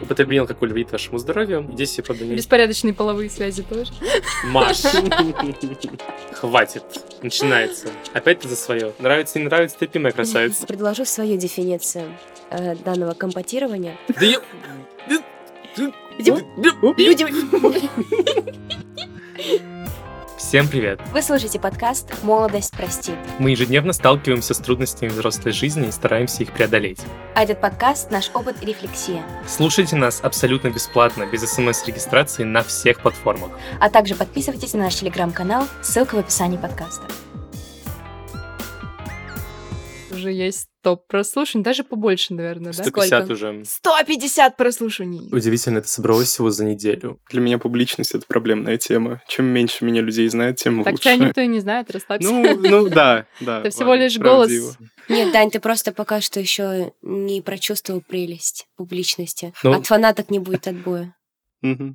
употребление алкоголя вредит вашему здоровью. Себе правда не... Беспорядочные половые связи тоже. Маш. Хватит. Начинается. Опять ты за свое. Нравится, не нравится, терпи, моя красавица. Предложу свою дефиницию э, данного компотирования. Да я... Люди... Всем привет! Вы слушаете подкаст «Молодость простит». Мы ежедневно сталкиваемся с трудностями взрослой жизни и стараемся их преодолеть. А этот подкаст – наш опыт и рефлексия. Слушайте нас абсолютно бесплатно, без смс-регистрации на всех платформах. А также подписывайтесь на наш телеграм-канал, ссылка в описании подкаста. Уже есть топ прослушиваний, даже побольше, наверное, да? 150 Сколько? уже. 150 прослушиваний. Удивительно, это собралось всего за неделю. Для меня публичность — это проблемная тема. Чем меньше меня людей знает, тем Так лучше. тебя никто и не знает, расслабься. Ну, ну да, да. Это всего лишь голос. Нет, Дань, ты просто пока что еще не прочувствовал прелесть публичности. Ну- От фанаток не будет отбоя. Ну,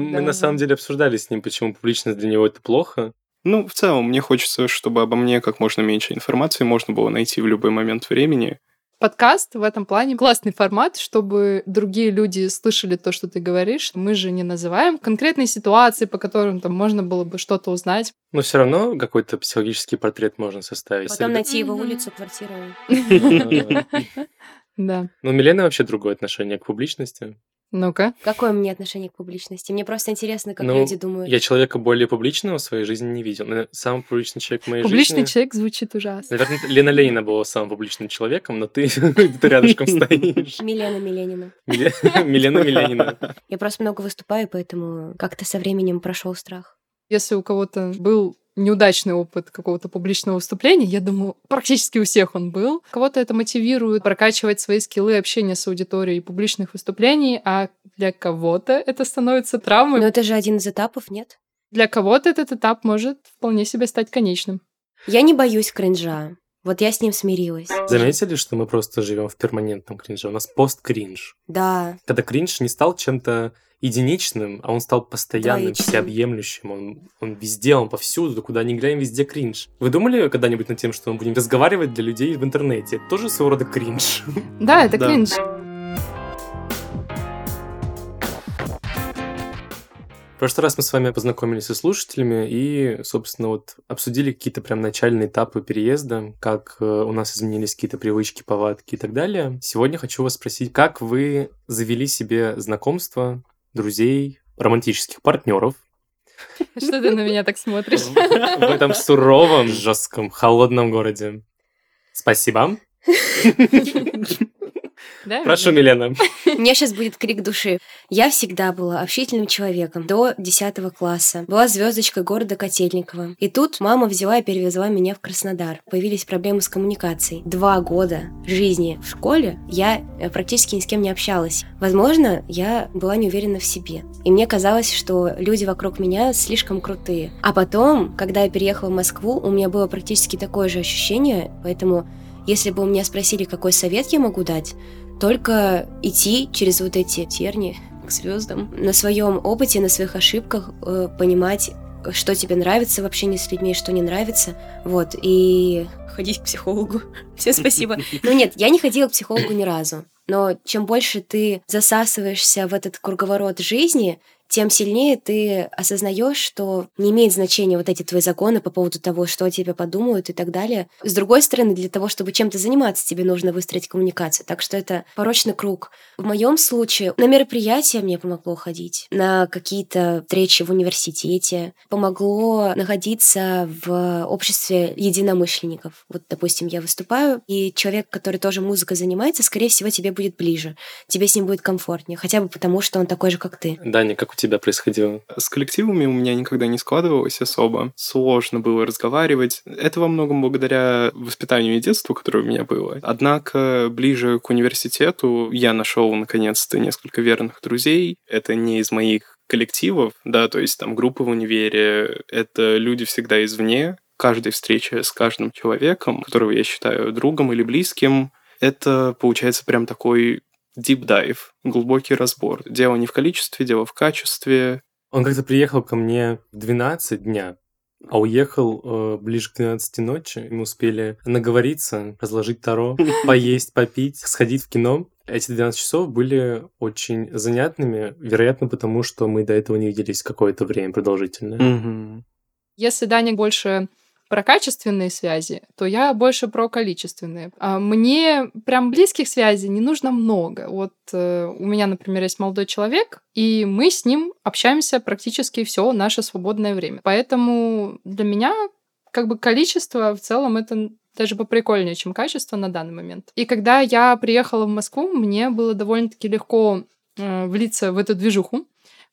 Мы на самом деле обсуждали с ним, почему публичность для него это плохо. Ну, в целом, мне хочется, чтобы обо мне как можно меньше информации можно было найти в любой момент времени. Подкаст в этом плане классный формат, чтобы другие люди слышали то, что ты говоришь. Мы же не называем конкретные ситуации, по которым там можно было бы что-то узнать. Но все равно какой-то психологический портрет можно составить. Потом найти его улицу, квартиру. Да. Ну, у Милены вообще другое отношение к публичности. Ну-ка. Какое мне отношение к публичности? Мне просто интересно, как Ну, люди думают. Я человека более публичного в своей жизни не видел. Но Самый публичный человек в моей Публичный жизни... человек звучит ужасно. Наверное, Лена Ленина была самым публичным человеком, но ты где-то рядышком стоишь. Милена Миленина. Миле- Милена Миленина. Я просто много выступаю, поэтому как-то со временем прошел страх. Если у кого-то был неудачный опыт какого-то публичного выступления, я думаю, практически у всех он был. Кого-то это мотивирует прокачивать свои скиллы общения с аудиторией и публичных выступлений, а для кого-то это становится травмой. Но это же один из этапов, нет? Для кого-то этот этап может вполне себе стать конечным. Я не боюсь кринжа. Вот я с ним смирилась. Заметили, что мы просто живем в перманентном кринже? У нас пост-кринж. Да, Когда кринж не стал чем-то единичным, а он стал постоянным, Двоичным. всеобъемлющим. Он, он везде, он повсюду, куда ни глянь, везде кринж. Вы думали когда-нибудь над тем, что мы будем разговаривать для людей в интернете? Это тоже своего рода кринж. Да, это Да. кринж. В прошлый раз мы с вами познакомились со слушателями и, собственно, вот обсудили какие-то прям начальные этапы переезда, как э, у нас изменились какие-то привычки, повадки и так далее. Сегодня хочу вас спросить, как вы завели себе знакомства, друзей, романтических партнеров Что ты на меня так смотришь? в этом суровом, жестком, холодном городе? Спасибо. Да, Прошу, Миля? Милена. у меня сейчас будет крик души. Я всегда была общительным человеком до 10 класса. Была звездочкой города Котельниково. И тут мама взяла и перевезла меня в Краснодар. Появились проблемы с коммуникацией. Два года жизни в школе я э, практически ни с кем не общалась. Возможно, я была не уверена в себе. И мне казалось, что люди вокруг меня слишком крутые. А потом, когда я переехала в Москву, у меня было практически такое же ощущение, поэтому если бы у меня спросили, какой совет я могу дать, только идти через вот эти терни к звездам, на своем опыте, на своих ошибках э, понимать, что тебе нравится в общении с людьми, что не нравится, вот, и ходить к психологу. Всем спасибо. Ну нет, я не ходила к психологу ни разу, но чем больше ты засасываешься в этот круговорот жизни, тем сильнее ты осознаешь, что не имеет значения вот эти твои законы по поводу того, что о тебе подумают и так далее. С другой стороны, для того, чтобы чем-то заниматься, тебе нужно выстроить коммуникацию. Так что это порочный круг. В моем случае на мероприятия мне помогло ходить, на какие-то встречи в университете, помогло находиться в обществе единомышленников. Вот, допустим, я выступаю, и человек, который тоже музыкой занимается, скорее всего, тебе будет ближе, тебе с ним будет комфортнее, хотя бы потому, что он такой же, как ты. Даня, как у тебя происходило? С коллективами у меня никогда не складывалось особо. Сложно было разговаривать. Это во многом благодаря воспитанию и детству, которое у меня было. Однако ближе к университету я нашел наконец-то несколько верных друзей. Это не из моих коллективов, да, то есть там группы в универе. Это люди всегда извне. Каждой встрече с каждым человеком, которого я считаю другом или близким, это получается прям такой deep dive, глубокий разбор. Дело не в количестве, дело в качестве. Он как-то приехал ко мне в 12 дня. а уехал э, ближе к 12 ночи. Мы успели наговориться, разложить таро, поесть, попить, сходить в кино. Эти 12 часов были очень занятными, вероятно, потому что мы до этого не виделись какое-то время продолжительное. Если Даня больше про качественные связи, то я больше про количественные. А Мне прям близких связей не нужно много. Вот э, у меня, например, есть молодой человек, и мы с ним общаемся практически все наше свободное время. Поэтому для меня как бы количество в целом это даже поприкольнее, чем качество на данный момент. И когда я приехала в Москву, мне было довольно-таки легко э, влиться в эту движуху,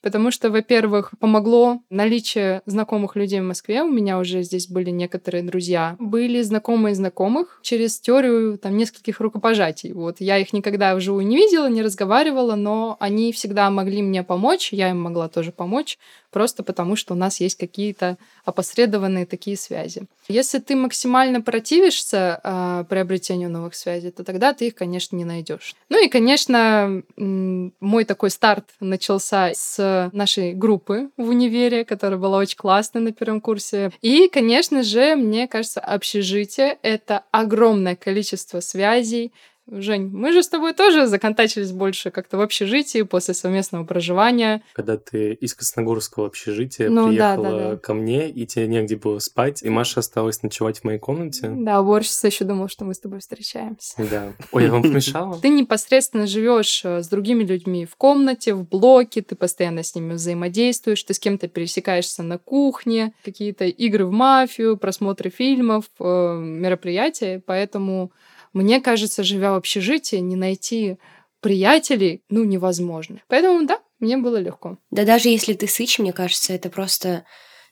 потому что, во-первых, помогло наличие знакомых людей в Москве. У меня уже здесь были некоторые друзья. Были знакомые знакомых через теорию там нескольких рукопожатий. Вот я их никогда вживую не видела, не разговаривала, но они всегда могли мне помочь, я им могла тоже помочь, просто потому что у нас есть какие-то опосредованные такие связи. Если ты максимально противишься э, приобретению новых связей, то тогда ты их, конечно, не найдешь. Ну и, конечно, мой такой старт начался с нашей группы в универе, которая была очень классной на первом курсе. И, конечно же, мне кажется, общежитие — это огромное количество связей, Жень, мы же с тобой тоже законтачились больше как-то в общежитии после совместного проживания. Когда ты из Красногорского общежития Ну да, приехала да, да. ко мне, и тебе негде было спать, и Маша осталась ночевать в моей комнате. Да, уборщица еще думал, что мы с тобой встречаемся. Да. Ой, я вам помешала? Ты непосредственно живешь э, с другими людьми в комнате, в блоке, ты постоянно с ними взаимодействуешь, ты с кем-то пересекаешься на кухне, какие-то игры в мафию, просмотры фильмов, э, мероприятия, поэтому мне кажется, живя в общежитии, не найти приятелей, ну, невозможно. Поэтому, да, мне было легко. Да даже если ты сыч, мне кажется, это просто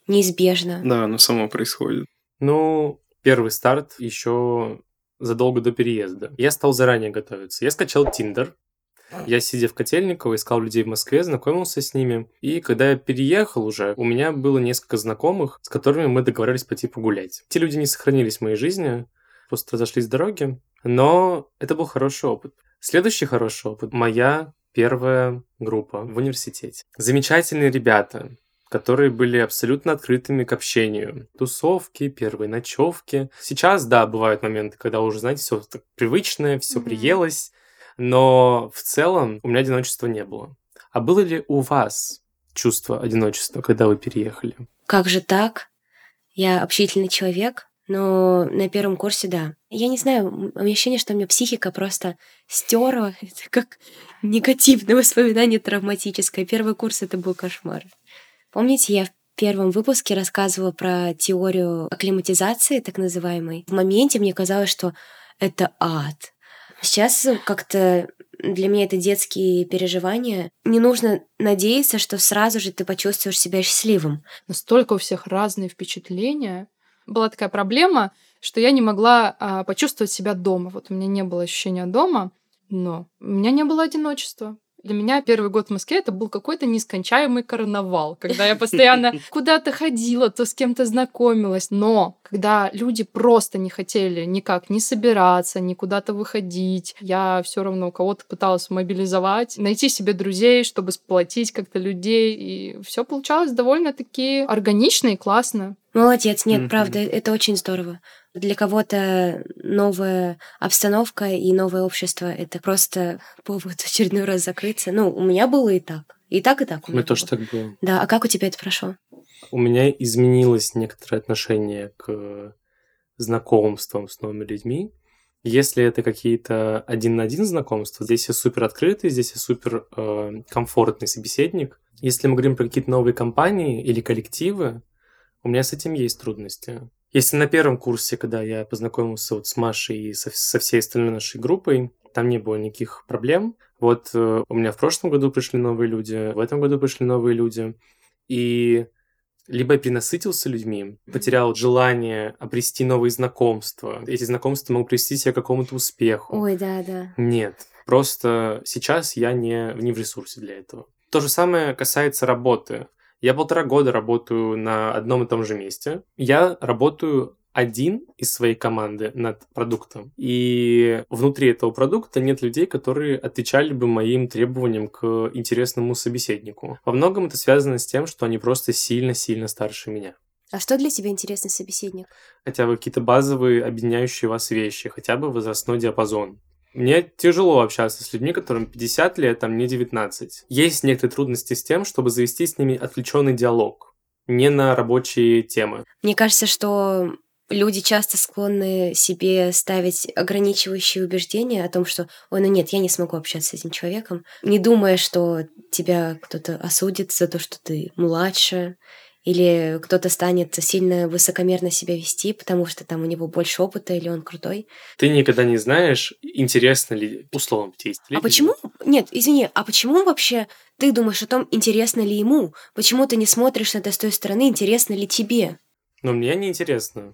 неизбежно. Да, оно само происходит. Ну, первый старт еще задолго до переезда. Я стал заранее готовиться. Я скачал Тиндер. Я, сидя в Котельниково, искал людей в Москве, знакомился с ними. И когда я переехал уже, у меня было несколько знакомых, с которыми мы договорились пойти погулять. Те люди не сохранились в моей жизни, просто разошлись дороги. Но это был хороший опыт. Следующий хороший опыт – моя первая группа в университете. Замечательные ребята, которые были абсолютно открытыми к общению. Тусовки, первые ночевки. Сейчас, да, бывают моменты, когда уже, знаете, все так привычное, все Мгм. приелось, но в целом у меня одиночества не было. А было ли у вас чувство одиночества, когда вы переехали? Как же так? Я общительный человек, но на первом курсе, да. Я не знаю, у меня ощущение, что у меня психика просто стерла. Это как негативное воспоминание травматическое. Первый курс это был кошмар. Помните, я в первом выпуске рассказывала про теорию акклиматизации, так называемой. В моменте мне казалось, что это ад. Сейчас как-то для меня это детские переживания. Не нужно надеяться, что сразу же ты почувствуешь себя счастливым. Настолько у всех разные впечатления. Была такая проблема, что я не могла а, почувствовать себя дома. Вот у меня не было ощущения дома, но у меня не было одиночества. Для меня первый год в Москве это был какой-то нескончаемый карнавал, когда я постоянно куда-то ходила, то с кем-то знакомилась. Но когда люди просто не хотели никак не собираться, ни куда-то выходить, я все равно кого-то пыталась мобилизовать, найти себе друзей, чтобы сплотить как-то людей. И все получалось довольно-таки органично и классно. Молодец, нет, Мгм. правда, это очень здорово. Для кого-то новая обстановка и новое общество — это просто повод в очередной раз закрыться. Ну, у меня было и так. И так, и так у У меня тоже было. так было. Да, а как у тебя это прошло? У меня изменилось некоторое отношение к знакомствам с новыми людьми. Если это какие-то один на один знакомства, здесь я супер открытый, здесь я супер э, комфортный собеседник. Если мы говорим про какие-то новые компании или коллективы, у меня с этим есть трудности. Если на первом курсе, когда я познакомился вот с Машей и со, со всей остальной нашей группой, там не было никаких проблем. Вот э, у меня в прошлом году пришли новые люди, в этом году пришли новые люди. И либо я перенасытился людьми, потерял желание обрести новые знакомства. Эти знакомства могут привести себя к какому-то успеху. Ой, да, да. Нет, просто сейчас я не, не в ресурсе для этого. То же самое касается работы. Я полтора года работаю на одном и том же месте. Я работаю один из своей команды над продуктом. И внутри этого продукта нет людей, которые отвечали бы моим требованиям к интересному собеседнику. Во многом это связано с тем, что они просто сильно-сильно старше меня. А что для тебя интересный собеседник? Хотя бы какие-то базовые, объединяющие вас вещи, хотя бы возрастной диапазон. Мне тяжело общаться с людьми, которым 50 лет, а мне 19. Есть некоторые трудности с тем, чтобы завести с ними отвлеченный диалог, не на рабочие темы. Мне кажется, что люди часто склонны себе ставить ограничивающие убеждения о том, что «Ой, ну нет, я не смогу общаться с этим человеком», не думая, что тебя кто-то осудит за то, что ты младше, или кто-то станет сильно высокомерно себя вести, потому что там у него больше опыта, или он крутой. Ты никогда не знаешь, интересно ли условно 50 А почему... Нет, извини, а почему вообще ты думаешь о том, интересно ли ему? Почему ты не смотришь на это с той стороны, интересно ли тебе? Но мне не интересно.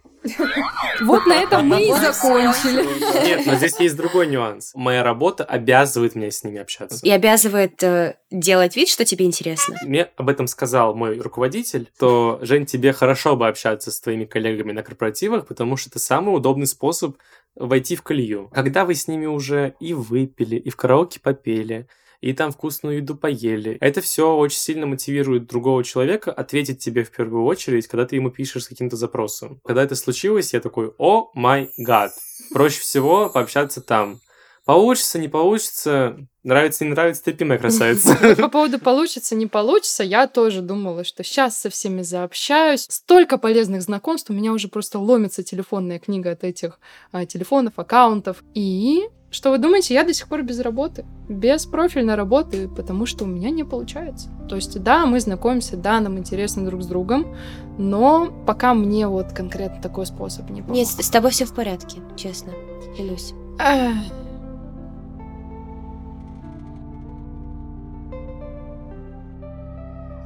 Вот на этом мы и закончили. Нет, но здесь есть другой нюанс. Моя работа обязывает меня с ними общаться. И обязывает э, делать вид, что тебе интересно. Мне об этом сказал мой руководитель, то, Жень, тебе хорошо бы общаться с твоими коллегами на корпоративах, потому что это самый удобный способ войти в колею. Когда вы с ними уже и выпили, и в караоке попели, и там вкусную еду поели. Это все очень сильно мотивирует другого человека ответить тебе в первую очередь, когда ты ему пишешь с каким-то запросом. Когда это случилось, я такой, о май гад. Проще всего пообщаться там. Получится, не получится, нравится, не нравится, терпи, моя красавица. По поводу получится, не получится, я тоже думала, что сейчас со всеми заобщаюсь. Столько полезных знакомств, у меня уже просто ломится телефонная книга от этих а, телефонов, аккаунтов. И что вы думаете, я до сих пор без работы, без профильной работы, потому что у меня не получается. То есть, да, мы знакомимся, да, нам интересно друг с другом, но пока мне вот конкретно такой способ не помог. Нет, с тобой все в порядке, честно, клянусь.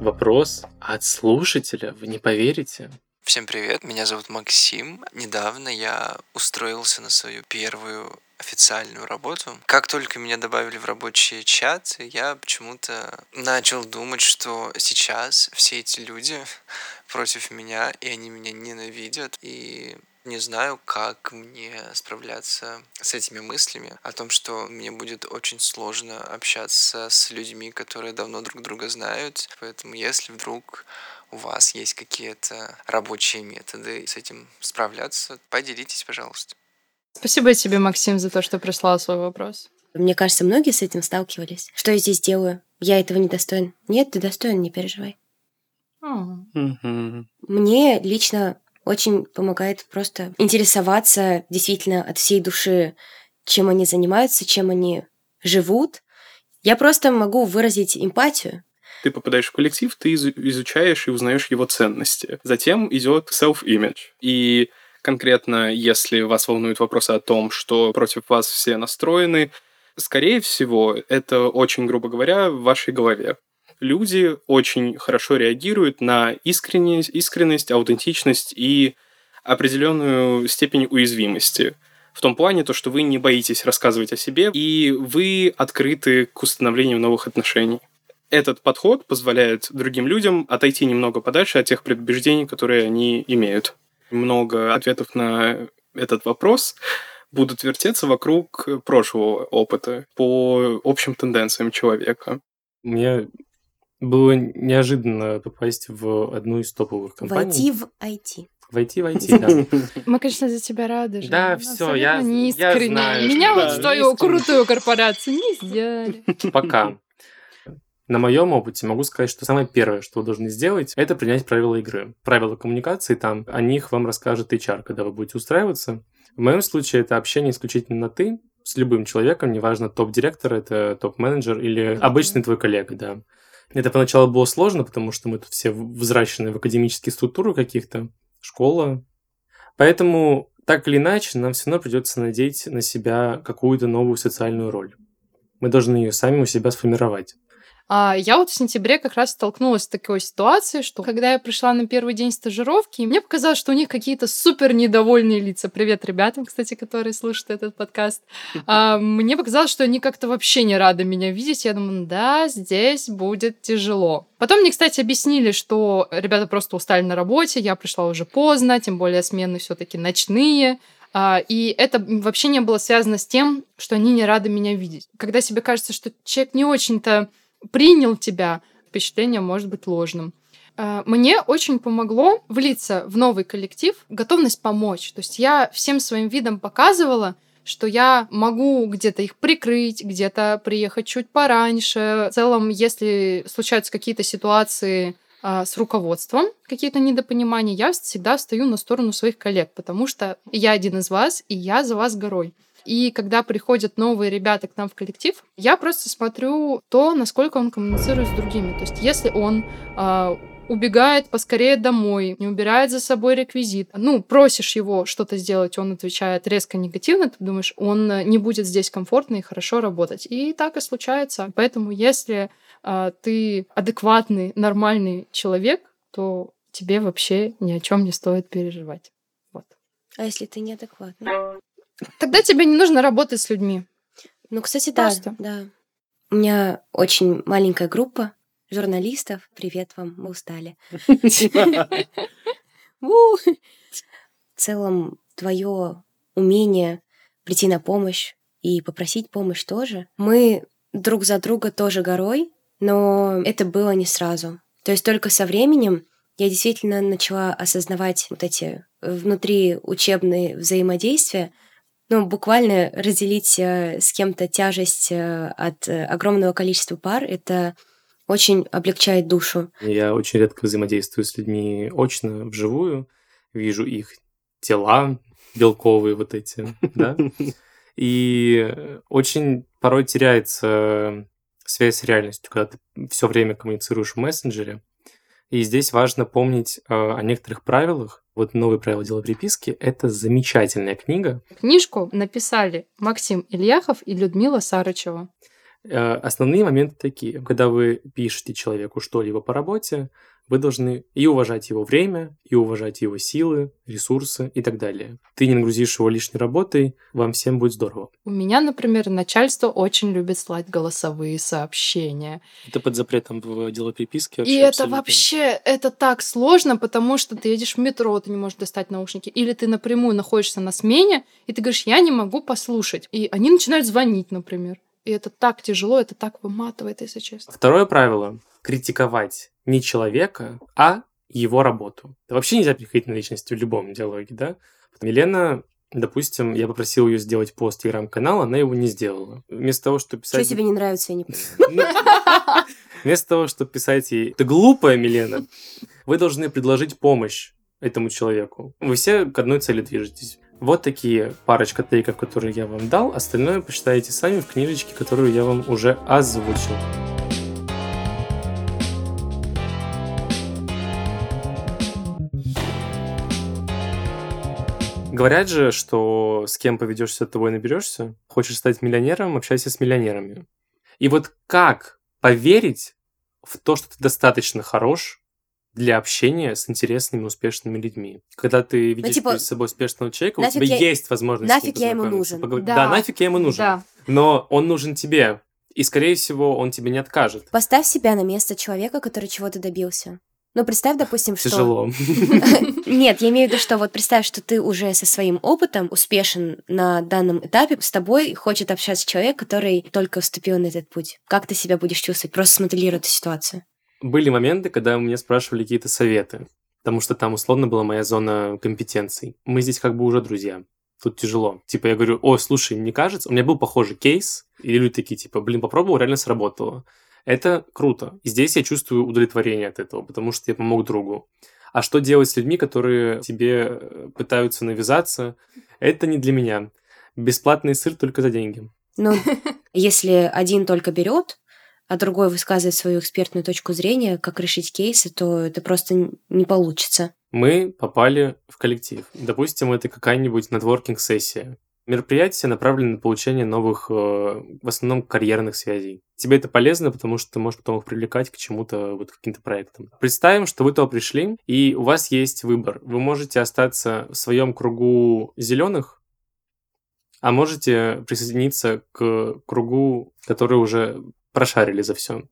Вопрос от слушателя, вы не поверите. Всем привет, меня зовут Максим. Недавно я устроился на свою первую официальную работу. Как только меня добавили в рабочие чаты, я почему-то начал думать, что сейчас все эти люди против меня, и они меня ненавидят, и не знаю, как мне справляться с этими мыслями о том, что мне будет очень сложно общаться с людьми, которые давно друг друга знают. Поэтому если вдруг у вас есть какие-то рабочие методы с этим справляться, поделитесь, пожалуйста. Спасибо тебе, Максим, за то, что прислал свой вопрос. Мне кажется, многие с этим сталкивались. Что я здесь делаю? Я этого не достоин. Нет, ты достоин, не переживай. Мне лично очень помогает просто интересоваться действительно от всей души, чем они занимаются, чем они живут. Я просто могу выразить эмпатию. Ты попадаешь в коллектив, ты изучаешь и узнаешь его ценности. Затем идет self-image. И конкретно, если вас волнуют вопросы о том, что против вас все настроены, скорее всего, это очень, грубо говоря, в вашей голове. Люди очень хорошо реагируют на искренность, искренность аутентичность и определенную степень уязвимости. В том плане, то, что вы не боитесь рассказывать о себе, и вы открыты к установлению новых отношений. Этот подход позволяет другим людям отойти немного подальше от тех предубеждений, которые они имеют много ответов на этот вопрос будут вертеться вокруг прошлого опыта по общим тенденциям человека. Мне было неожиданно попасть в одну из топовых компаний. Войти в IT. Войти в IT, да. Мы, конечно, за тебя рады. Же. Да, все, я, я знаю. Меня вот в твою крутую корпорацию не сделали. Пока. На моем опыте могу сказать, что самое первое, что вы должны сделать, это принять правила игры. Правила коммуникации там, о них вам расскажет HR, когда вы будете устраиваться. В моем случае это общение исключительно на «ты», с любым человеком, неважно, топ-директор, это топ-менеджер или обычный твой коллега, да. Это поначалу было сложно, потому что мы тут все взращены в академические структуры каких-то, школа. Поэтому, так или иначе, нам все равно придется надеть на себя какую-то новую социальную роль. Мы должны ее сами у себя сформировать. А я вот в сентябре как раз столкнулась с такой ситуацией, что когда я пришла на первый день стажировки, мне показалось, что у них какие-то супер недовольные лица. Привет ребятам, кстати, которые слушают этот подкаст. А, мне показалось, что они как-то вообще не рады меня видеть. Я думаю, да, здесь будет тяжело. Потом мне, кстати, объяснили, что ребята просто устали на работе, я пришла уже поздно, тем более смены все-таки ночные. Uh, и это вообще не было связано с тем, что они не рады меня видеть. Когда себе кажется, что человек не очень-то принял тебя, впечатление может быть ложным. А, мне очень помогло влиться в новый коллектив, готовность помочь. То есть я всем своим видом показывала, что я могу где-то их прикрыть, где-то приехать чуть пораньше. В целом, если случаются какие-то ситуации а, с руководством, какие-то недопонимания, я всегда встаю на сторону своих коллег, потому что я один из вас, и я за вас горой. И когда приходят новые ребята к нам в коллектив, я просто смотрю то, насколько он коммуницирует с другими. То есть, если он э, убегает поскорее домой, не убирает за собой реквизит. Ну, просишь его что-то сделать, он отвечает резко негативно, ты думаешь, он э, не будет здесь комфортно и хорошо работать. И так и случается. Поэтому если э, ты адекватный, нормальный человек, то тебе вообще ни о чем не стоит переживать. Вот. А если ты неадекватный? Тогда тебе не нужно работать с людьми. Ну, кстати, Просто. да, да. У меня очень маленькая группа, журналистов. Привет вам, мы устали. В целом, твое умение прийти на помощь и попросить помощь тоже. Мы друг за друга тоже горой, но это было не сразу. То есть только со временем я действительно начала осознавать вот эти внутри учебные взаимодействия, ну, буквально разделить э, с кем-то тяжесть э, от э, огромного количества пар — это очень облегчает душу. Я очень редко взаимодействую с людьми очно, вживую, вижу их тела белковые вот эти, да, и очень порой теряется связь с реальностью, когда ты все время коммуницируешь в мессенджере. И здесь важно помнить о некоторых правилах. Вот новые правила дела приписки» — это замечательная книга. Книжку написали Максим Ильяхов и Людмила Сарычева. Э, основные моменты такие. Когда вы пишете человеку что-либо по работе, вы должны и уважать его время, и уважать его силы, ресурсы и так далее. Ты не нагрузишь его лишней работой, вам всем будет здорово. У меня, например, начальство очень любит слать голосовые сообщения. Это под запретом в дело приписки. И это вообще, это так сложно, потому что ты едешь в метро, ты не можешь достать наушники. Или ты напрямую находишься на смене, и ты говоришь, я не могу послушать. И они начинают звонить, например. И это так тяжело, это так выматывает, если честно. Второе правило — критиковать не человека, а его работу. Это вообще нельзя приходить на личность в любом диалоге, да? Милена Допустим, я попросил ее сделать пост телеграм-канала, она его не сделала. Вместо того, чтобы писать... Что тебе не нравится, я не ну, Вместо того, чтобы писать ей «Ты глупая, Милена», вы должны предложить помощь этому человеку. Вы все к одной цели движетесь. Вот такие парочка тейков, которые я вам дал. Остальное почитайте сами в книжечке, которую я вам уже озвучил. Говорят же, что с кем поведешься, того и наберешься. Хочешь стать миллионером, общайся с миллионерами. И вот как поверить в то, что ты достаточно хорош, для общения с интересными, успешными людьми. Когда ты ну, видишь ну, типа, перед собой успешного человека, у тебя я... есть возможность Нафиг я ему нужен. Поговорить. Да. да, нафиг я ему нужен. Да. Но он нужен тебе. И, скорее всего, он тебе не откажет. Поставь себя на место человека, который чего-то добился. Ну, представь, допустим, что... Тяжело. Нет, я имею в виду, что вот представь, что ты уже со своим опытом успешен на данном этапе, с тобой хочет общаться человек, который только вступил на этот путь. Как ты себя будешь чувствовать? Просто смоделируй эту ситуацию были моменты, когда меня спрашивали какие-то советы, потому что там условно была моя зона компетенций. Мы здесь как бы уже друзья. Тут тяжело. Типа я говорю, о, слушай, мне кажется, у меня был похожий кейс, и люди такие, типа, блин, попробовал, реально сработало. Это круто. И здесь я чувствую удовлетворение от этого, потому что я помог другу. А что делать с людьми, которые тебе э, пытаются навязаться? Это не для меня. Бесплатный сыр только за деньги. Ну, если один только берет, а другой высказывает свою экспертную точку зрения, как решить кейсы, то это просто не получится. Мы попали в коллектив. Допустим, это какая-нибудь нетворкинг-сессия. Мероприятие направлено на получение новых, э, в основном, карьерных связей. Тебе это полезно, потому что ты можешь потом их привлекать к чему-то, вот каким-то проектам. Представим, что вы туда пришли, и у вас есть выбор. Вы можете остаться в своем кругу зеленых, а можете присоединиться к кругу, который уже прошарили за все.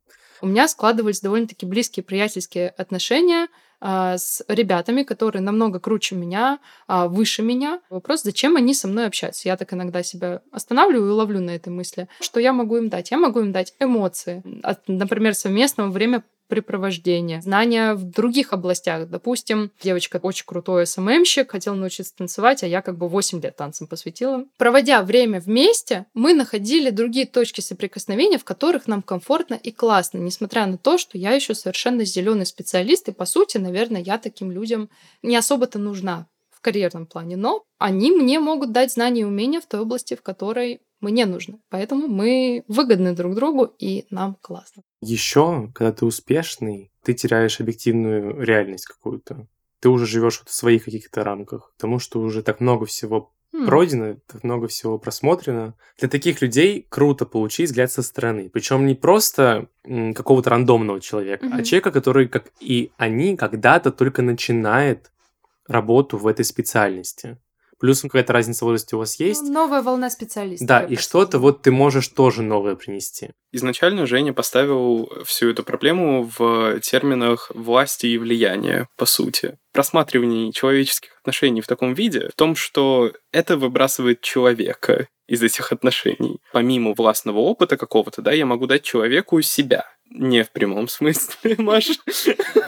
У меня складывались довольно-таки близкие приятельские отношения а, с ребятами, которые намного круче меня, а, выше меня. Вопрос, зачем они со мной общаются? Я так иногда себя останавливаю и ловлю на этой мысли. Что я могу им дать? Я могу им дать эмоции. От, например, совместного время времяпрепровождения, знания в других областях. Допустим, девочка очень крутой СММщик, хотела научиться танцевать, а я как бы 8 лет танцам посвятила. Проводя время вместе, мы находили другие точки соприкосновения, в которых нам комфортно и классно, несмотря на то, что я еще совершенно зеленый специалист, и по сути, наверное, я таким людям не особо-то нужна в карьерном плане, но они мне могут дать знания и умения в той области, в которой мне нужно. Поэтому мы выгодны друг другу, и нам классно. Еще, когда ты успешный, ты теряешь объективную реальность какую-то. Ты уже живешь в своих каких-то рамках, потому что уже так много всего Хм. пройдено, так много всего просмотрено. Для таких людей круто получить взгляд со стороны. Причем не просто какого-то рандомного человека, а Мгм. человека, который, как и они, когда-то только начинает работу в этой специальности. Плюс какая-то разница в возрасте у вас есть. Ну, новая волна специалистов. Да, и что-то вот ты можешь тоже новое принести. Изначально Женя поставил всю эту проблему в терминах власти и влияния, по сути. Просматривание человеческих отношений в таком виде в том, что это выбрасывает человека из этих отношений. Помимо властного опыта какого-то, да, я могу дать человеку себя. Не в прямом смысле, Маша.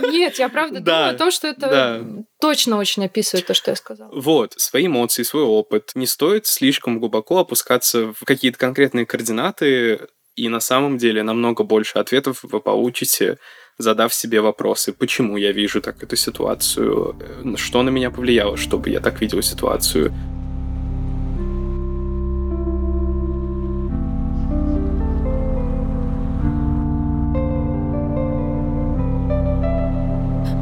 Нет, я правда Да, думаю о том, что это да. точно очень описывает то, что я сказала. Вот, свои эмоции, свой опыт. Не стоит слишком глубоко опускаться в какие-то конкретные координаты, и на самом деле намного больше ответов вы получите, задав себе вопросы, почему я вижу так эту ситуацию, э, что на меня повлияло, чтобы я так видел ситуацию.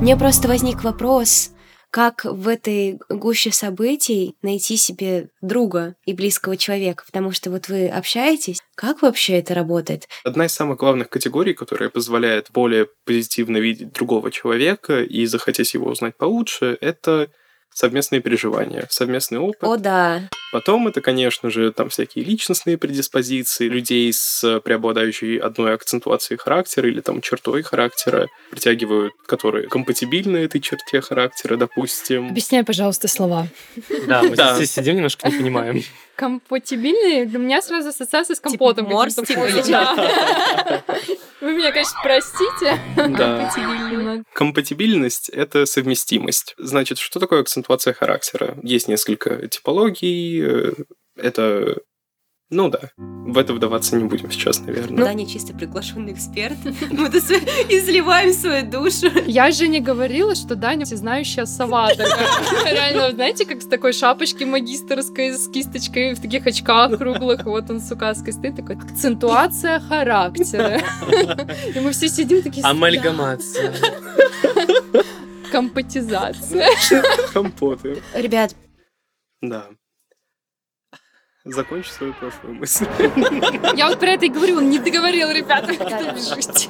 Мне просто возник вопрос, как в этой гуще событий найти себе друга и близкого человека, потому что вот вы общаетесь, как вообще это работает? Одна из самых главных категорий, которая позволяет более позитивно видеть другого человека и захотеть его узнать получше, это совместные переживания, совместный опыт. О, да. Потом это, конечно же, там всякие личностные предиспозиции людей с преобладающей одной акцентуацией характера или там чертой характера, притягивают, которые компатибильны этой черте характера, допустим. Объясняй, пожалуйста, слова. Да, мы здесь сидим, немножко не понимаем. Компатибильные для меня сразу ассоциация с компотом. типа, вкусным. Да. Вы меня, конечно, простите. Да. Компатибильно. Компатибильность — это совместимость. Значит, что такое акцентуация характера? Есть несколько типологий. э, Это... Ну да, в это вдаваться не будем сейчас, наверное. Даня чисто приглашенный эксперт. Мы тут изливаем свою душу. Я же не говорила, что Даня всезнающая сова. Реально, знаете, как с такой шапочки магистрской, с кисточкой, в таких очках круглых, вот он с указкой стоит, такой, акцентуация характера. И мы все сидим такие... Амальгамация. «Да». Компатизация. Компоты. Ребят, Да. Закончи свою прошлую мысль. Я вот про это и говорю, он не договорил, ребята, как это бежите.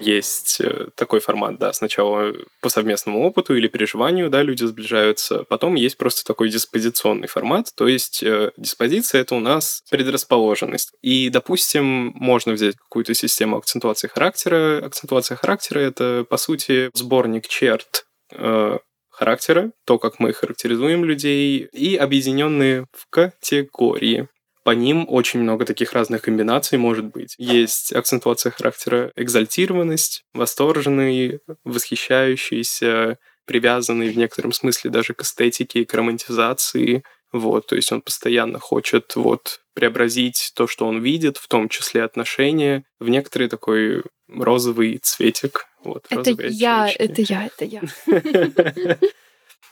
Есть э, такой формат, да, сначала по совместному опыту или переживанию, да, люди сближаются. Потом есть просто такой диспозиционный формат, то есть э, диспозиция — это у нас предрасположенность. И, допустим, можно взять какую-то систему акцентуации характера. Акцентуация характера — это, по сути, сборник черт э, характера, то, как мы характеризуем людей, и объединенные в категории. По ним очень много таких разных комбинаций может быть. Есть акцентуация характера экзальтированность, восторженный, восхищающийся, привязанный в некотором смысле даже к эстетике, к романтизации. Вот, то есть он постоянно хочет вот преобразить то, что он видит, в том числе отношения, в некоторый такой розовый цветик. Вот, Это я, это я, это я.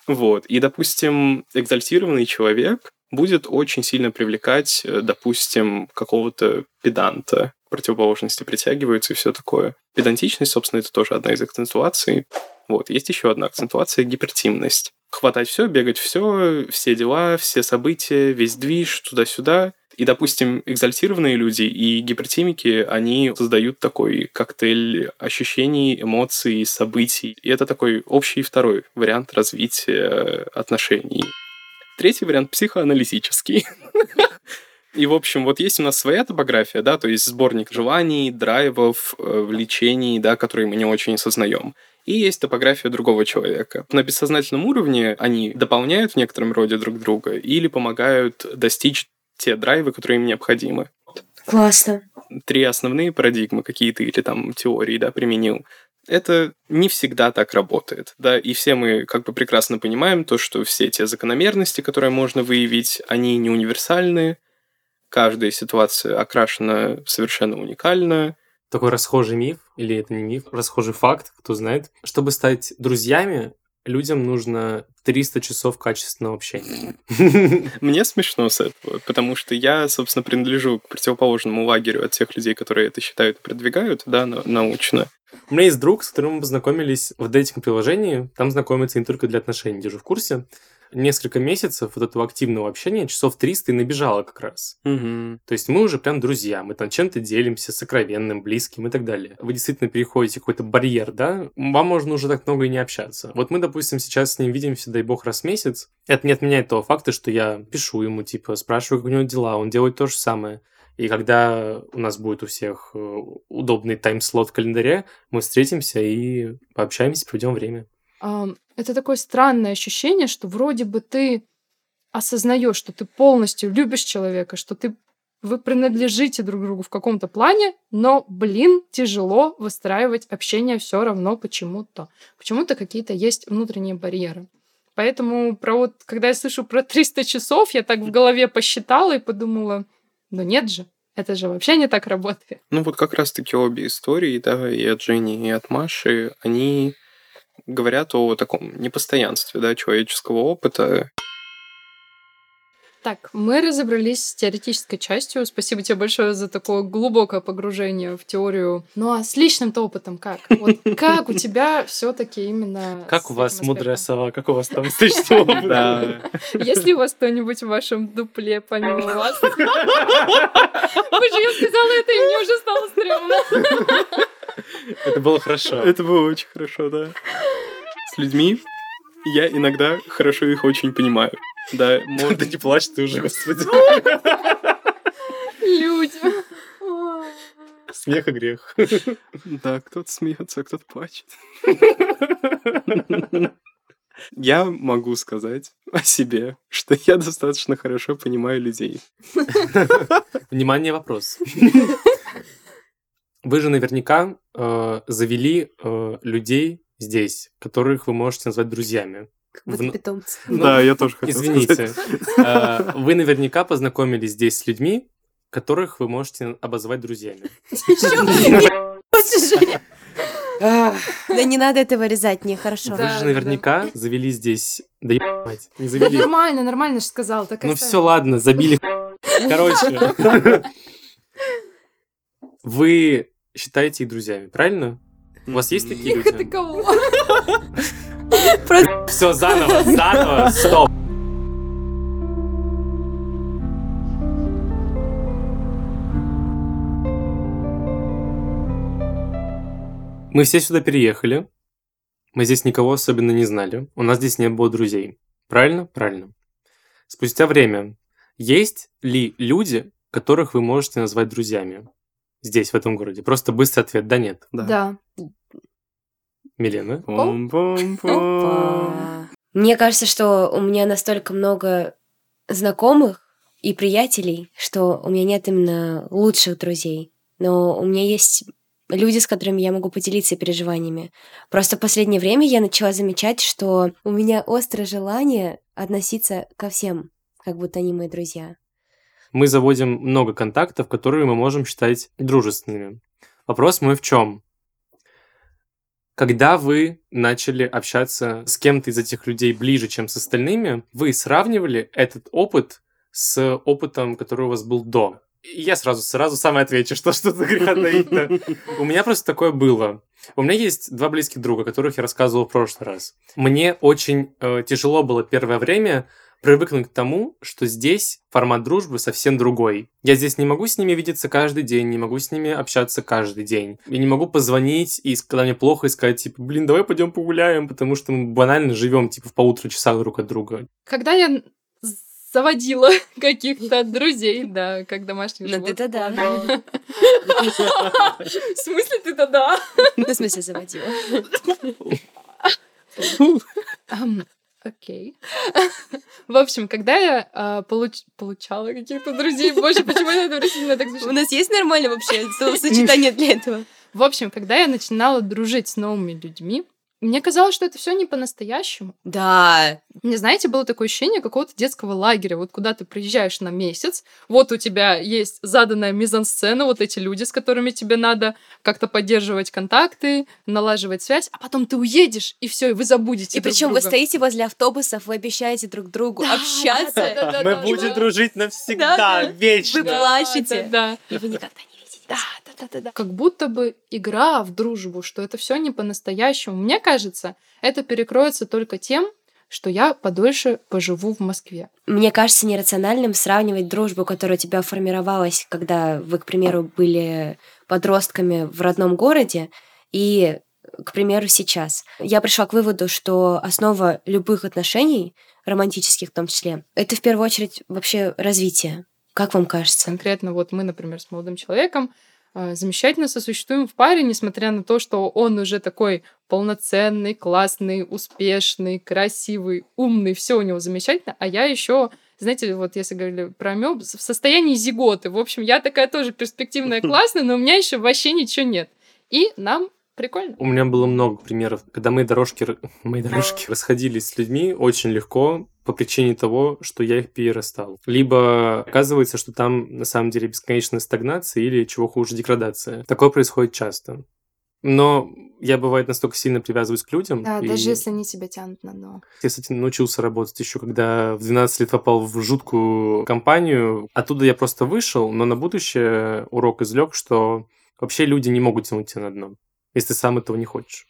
Вот. И, допустим, экзальтированный человек будет очень сильно привлекать, э, допустим, какого-то педанта. Противоположности притягиваются и все такое. Педантичность, собственно, это тоже одна из акцентуаций. Вот. Есть еще одна акцентуация — гипертимность. Хватать все, бегать все, все дела, все события, весь движ, туда-сюда. И, допустим, экзальтированные люди и гипертимики, они создают такой коктейль ощущений, эмоций, событий. И это такой общий второй вариант развития отношений. Третий вариант психоаналитический. И, в общем, вот есть у нас своя топография, да, то есть сборник желаний, драйвов, э, влечений, да, которые мы не очень осознаем. И есть топография другого человека. На бессознательном уровне они дополняют в некотором роде друг друга или помогают достичь те драйвы, которые им необходимы. классно. Три основные парадигмы какие-то или там теории, да, применил. это не всегда так работает, да, и все мы как бы прекрасно понимаем то, что все те закономерности, которые можно выявить, они не универсальны, каждая ситуация окрашена совершенно уникально. Такой расхожий миф, или это не миф, расхожий факт, кто знает. Чтобы стать друзьями, людям нужно 300 часов качественного общения. Мне смешно с этого, потому что я, собственно, принадлежу к противоположному лагерю от тех людей, которые это считают и продвигают, да, научно. У меня есть друг, с которым мы познакомились в дейтинг-приложении. Там знакомиться не только для отношений, держу в курсе несколько месяцев вот этого активного общения, часов 300 и набежало как раз. Угу. То есть мы уже прям друзья, мы там чем-то делимся, сокровенным, близким и так далее. Вы действительно переходите какой-то барьер, да? Вам можно уже так много и не общаться. Вот мы, допустим, сейчас с ним видимся, дай бог, раз в месяц. Это не отменяет того факта, что я пишу ему, типа, спрашиваю, как у него дела, он делает то же самое. И когда у нас будет у всех э, удобный тайм-слот в календаре, мы встретимся и пообщаемся, проведем время это такое странное ощущение, что вроде бы ты осознаешь, что ты полностью любишь человека, что ты вы принадлежите друг другу в каком-то плане, но, блин, тяжело выстраивать общение все равно почему-то. Почему-то какие-то есть внутренние барьеры. Поэтому про вот, когда я слышу про 300 часов, я так в голове посчитала и подумала, ну нет же, это же вообще не так работает. Ну вот как раз-таки обе истории, да, и от Жени, и от Маши, они говорят о таком непостоянстве да, человеческого опыта. Так, мы разобрались с теоретической частью. Спасибо тебе большое за такое глубокое погружение в теорию. Ну а с личным-то опытом как? Вот как у тебя все таки има Как у вас мудрая сова? Как у вас там с личным опытом? Есть ли у вас кто-нибудь в вашем дупле помимо вас? Вы же я сказала это, и мне уже стало стрёмно. Это было хорошо. Это было очень хорошо, да. С людьми я иногда хорошо их очень понимаю. Да, может... Не плачь, ты уже, господи. Люди. Смех и грех. Да, кто-то смеется, а кто-то плачет. Я могу сказать о себе, что я достаточно хорошо понимаю людей. Внимание, вопрос. Вы же наверняка э, завели э, людей здесь, которых вы можете назвать друзьями. Как в... питомцы. Ну, да, я тоже хотел Извините. Э, вы наверняка познакомились здесь с людьми, которых вы можете обозвать друзьями. Да не надо это вырезать, нехорошо. Вы же наверняка завели здесь... Да ебать, не завели. Нормально, нормально же сказал. Ну все, ладно, забили. Короче. Вы считаете их друзьями, правильно? У вас есть такие люди? Ты кого? Все, заново, заново, стоп. Мы все сюда переехали. Мы здесь никого особенно не знали. У нас здесь не было друзей. Правильно? Правильно. Спустя время, есть ли люди, которых вы можете назвать друзьями? Здесь, в этом городе? Просто быстрый ответ – да, нет. Да. Милена? Мне кажется, что у меня настолько много знакомых и приятелей, что у меня нет именно лучших друзей. Но у меня есть люди, с которыми я могу поделиться переживаниями. Просто в последнее время я начала замечать, что у меня острое желание относиться ко всем, как будто они мои друзья мы заводим много контактов, которые мы можем считать дружественными. Вопрос мой в чем? Когда вы начали общаться с кем-то из этих людей ближе, чем с остальными, вы сравнивали этот опыт с опытом, который у вас был до. И я сразу, сразу сам отвечу, что что-то греха У меня просто такое было. У меня есть два близких друга, которых я рассказывал в прошлый раз. Мне очень э, тяжело было первое время привыкнуть к тому, что здесь формат дружбы совсем другой. Я здесь не могу с ними видеться каждый день, не могу с ними общаться каждый день. Я не могу позвонить и, когда мне плохо, и сказать, типа, блин, давай пойдем погуляем, потому что мы банально живем, типа, в полутора часах друг от друга. Когда я заводила каких-то друзей, да, как домашних Ну ты-то да. В смысле ты-то да? Ну, в смысле заводила? Окей. В общем, когда я а, получ... получала каких-то друзей, боже, почему я это сильно так У нас есть нормально вообще словосочетание для этого? В общем, когда я начинала дружить с новыми людьми, мне казалось, что это все не по-настоящему. Да. Мне, знаете, было такое ощущение какого-то детского лагеря. Вот куда ты приезжаешь на месяц, вот у тебя есть заданная мизансцена, вот эти люди, с которыми тебе надо как-то поддерживать контакты, налаживать связь, а потом ты уедешь, и все, и вы забудете. И причем вы стоите возле автобусов, вы обещаете друг другу общаться. Мы будем дружить навсегда, вечно. Вы плачете. Да. И вы никогда не видите. Да, да, да, да, да. Как будто бы игра в дружбу, что это все не по-настоящему. Мне кажется, это перекроется только тем, что я подольше поживу в Москве. Мне кажется нерациональным сравнивать дружбу, которая у тебя формировалась, когда вы, к примеру, были подростками в родном городе, и, к примеру, сейчас. Я пришла к выводу, что основа любых отношений, романтических в том числе, это в первую очередь вообще развитие. Как вам кажется? Конкретно вот мы, например, с молодым человеком э, замечательно сосуществуем в паре, несмотря на то, что он уже такой полноценный, классный, успешный, красивый, умный, все у него замечательно, а я еще знаете, вот если говорили про мёб, в состоянии зиготы. В общем, я такая тоже перспективная, классная, но у меня еще вообще ничего нет. И нам прикольно. У меня было много примеров, когда мои дорожки, мои дорожки расходились с людьми очень легко по причине того, что я их перерастал. Либо оказывается, что там на самом деле бесконечная стагнация или, чего хуже, деградация. Такое происходит часто. Но я, бывает, настолько сильно привязываюсь к людям. Да, и даже если они тебя тянут на дно. Я, кстати, научился работать еще, когда в 12 лет попал в жуткую компанию. Оттуда я просто вышел, но на будущее урок извлек, что вообще люди не могут тянуть тебя на дно, если ты сам этого не хочешь.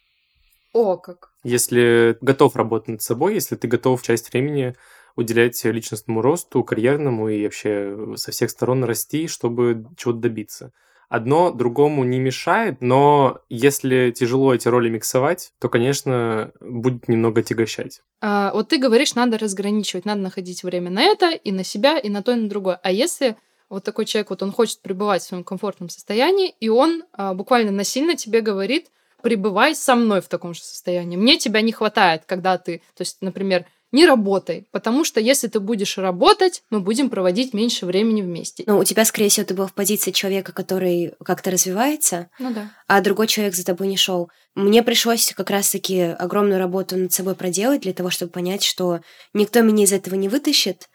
О, как. Если готов работать над собой, если ты готов часть времени уделять личностному росту, карьерному и вообще со всех сторон расти, чтобы чего-то добиться. Одно другому не мешает, но если тяжело эти роли миксовать, то, конечно, будет немного тягощать. А, вот ты говоришь, надо разграничивать, надо находить время на это и на себя, и на то, и на другое. А если вот такой человек, вот он хочет пребывать в своем комфортном состоянии, и он а, буквально насильно тебе говорит, пребывай со мной в таком же состоянии. Мне тебя не хватает, когда ты, то есть, например, не работай, потому что если ты будешь работать, мы будем проводить меньше времени вместе. Ну, у тебя, скорее всего, ты был в позиции человека, который как-то развивается, Ну да. а другой человек за тобой не шел. Мне пришлось как раз-таки огромную работу над собой проделать для того, чтобы понять, что никто меня из этого не вытащит,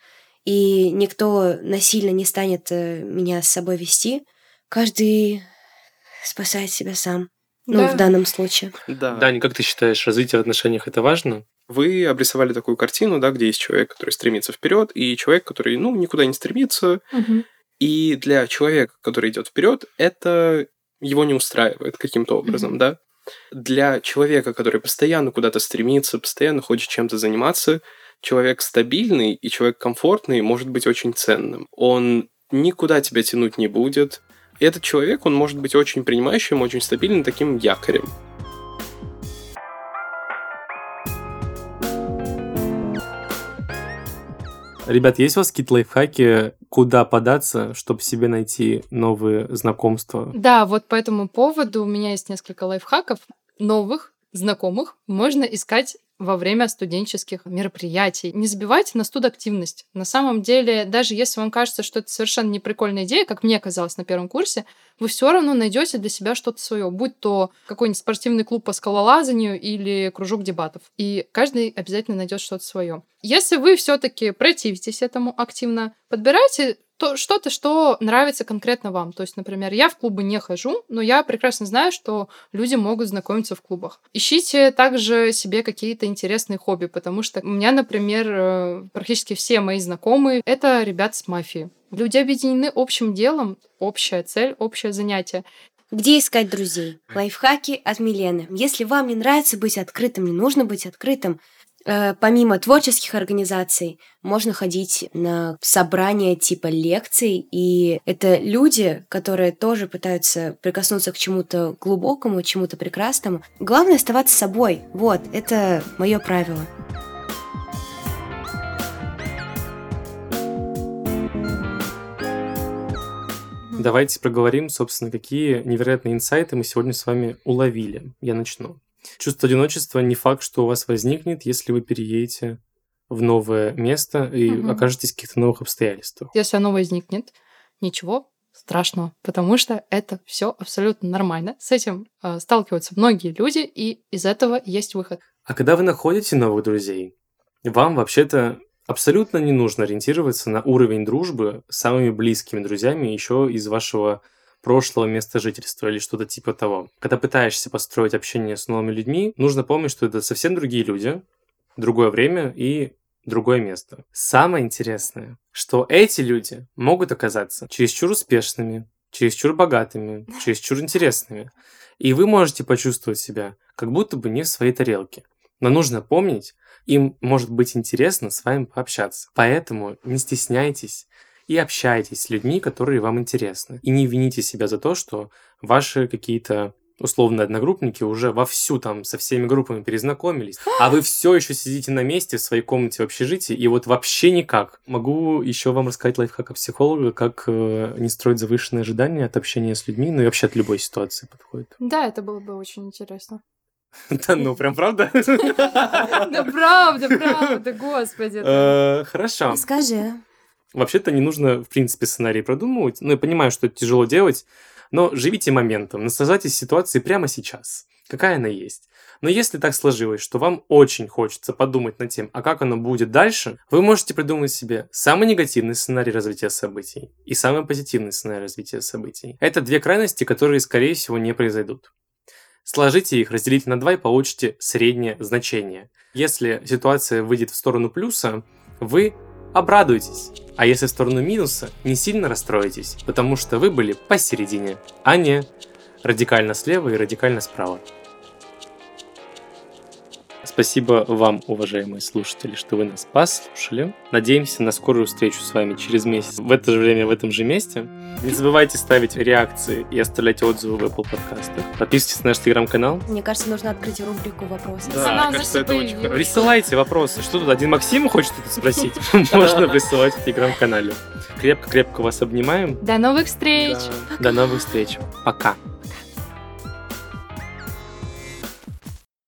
и никто насильно не станет э, меня с собой вести. Каждый спасает себя сам. Ну, Да. в данном случае. Да. Дань, как ты считаешь, развитие в отношениях это важно? Вы обрисовали такую картину, да, где есть человек, который стремится вперед, и человек, который, ну, никуда не стремится. И для человека, который идет вперед, это его не устраивает каким-то образом, Мгм. да. Для человека, который постоянно куда-то стремится, постоянно хочет чем-то заниматься, человек стабильный и человек комфортный может быть очень ценным. Он никуда тебя тянуть не будет. И этот человек, он может быть очень принимающим, очень стабильным таким якорем. Ребят, есть у вас какие-то лайфхаки, куда податься, чтобы себе найти новые знакомства? Да, вот по этому поводу у меня есть несколько лайфхаков новых, знакомых. Можно искать во время студенческих мероприятий. Не забивайте на студактивность. На самом деле, даже если вам кажется, что это совершенно не прикольная идея, как мне казалось на первом курсе, вы все равно найдете для себя что-то свое, будь то какой-нибудь спортивный клуб по скалолазанию или кружок дебатов. И каждый обязательно найдет что-то свое. Если вы все-таки противитесь этому активно, подбирайте то что-то, что нравится конкретно вам. То есть, например, я в клубы не хожу, но я прекрасно знаю, что люди могут знакомиться в клубах. Ищите также себе какие-то интересные хобби, потому что у меня, например, э, практически все мои знакомые — это ребят с мафии. Люди объединены общим делом, общая цель, общее занятие. Где искать друзей? Лайфхаки от Милены. Если вам не нравится быть открытым, не нужно быть открытым, помимо творческих организаций, можно ходить на собрания типа лекций, и это люди, которые тоже пытаются прикоснуться к чему-то глубокому, чему-то прекрасному. Главное оставаться собой. Вот, это мое правило. Давайте проговорим, собственно, какие невероятные инсайты мы сегодня с вами уловили. Я начну. Чувство одиночества не факт, что у вас возникнет, если вы переедете в новое место и Мгм. окажетесь в каких-то новых обстоятельствах. Если оно возникнет, ничего страшного, потому что это все абсолютно нормально. С этим э, сталкиваются многие люди, и из этого есть выход. А когда вы находите новых друзей, вам вообще-то абсолютно не нужно ориентироваться на уровень дружбы с самыми близкими друзьями еще из вашего прошлого места жительства или что-то типа того. Когда пытаешься построить общение с новыми людьми, нужно помнить, что это совсем другие люди, другое время и другое место. Самое интересное, что эти люди могут оказаться чересчур успешными, чересчур богатыми, чересчур интересными. И вы можете почувствовать себя как будто бы не в своей тарелке. Но нужно помнить, им может быть интересно с вами пообщаться. Поэтому не стесняйтесь и общайтесь с людьми, которые вам интересны. И не вините себя за то, что ваши какие-то условно одногруппники уже вовсю там со всеми группами перезнакомились, а вы все еще сидите на месте в своей комнате в общежитии, и вот вообще никак. Могу еще вам рассказать лайфхак от психолога, как э, не строить завышенные ожидания от общения с людьми, ну и вообще от любой ситуации подходит. Да, это было бы очень интересно. Да ну, прям правда? Да правда, правда, господи. Э, Хорошо. Скажи. Вообще-то не нужно, в принципе, сценарий продумывать. Ну, я понимаю, что это тяжело делать, но живите моментом, наслаждайтесь ситуацией прямо сейчас, какая она есть. Но если так сложилось, что вам очень хочется подумать над тем, а как оно будет дальше, вы можете придумать себе самый негативный сценарий развития событий и самый позитивный сценарий развития событий. Это две крайности, которые, скорее всего, не произойдут. Сложите их, разделите на два и получите среднее значение. Если ситуация выйдет в сторону плюса, вы обрадуйтесь. А если в сторону минуса, не сильно расстроитесь, потому что вы были посередине, а не радикально слева и радикально справа. Спасибо вам, уважаемые слушатели, что вы нас послушали. Надеемся на скорую встречу с вами через месяц в это же время, в этом же месте. Не забывайте ставить реакции и оставлять отзывы в Apple подкастах. Подписывайтесь на наш телеграм-канал. Мне кажется, нужно открыть рубрику вопросов. Да, Она кажется, это очень появилась. Присылайте вопросы. Что тут, один Максим хочет что-то спросить? Можно присылать в телеграм-канале. Крепко-крепко вас обнимаем. До новых встреч! До новых встреч. Пока.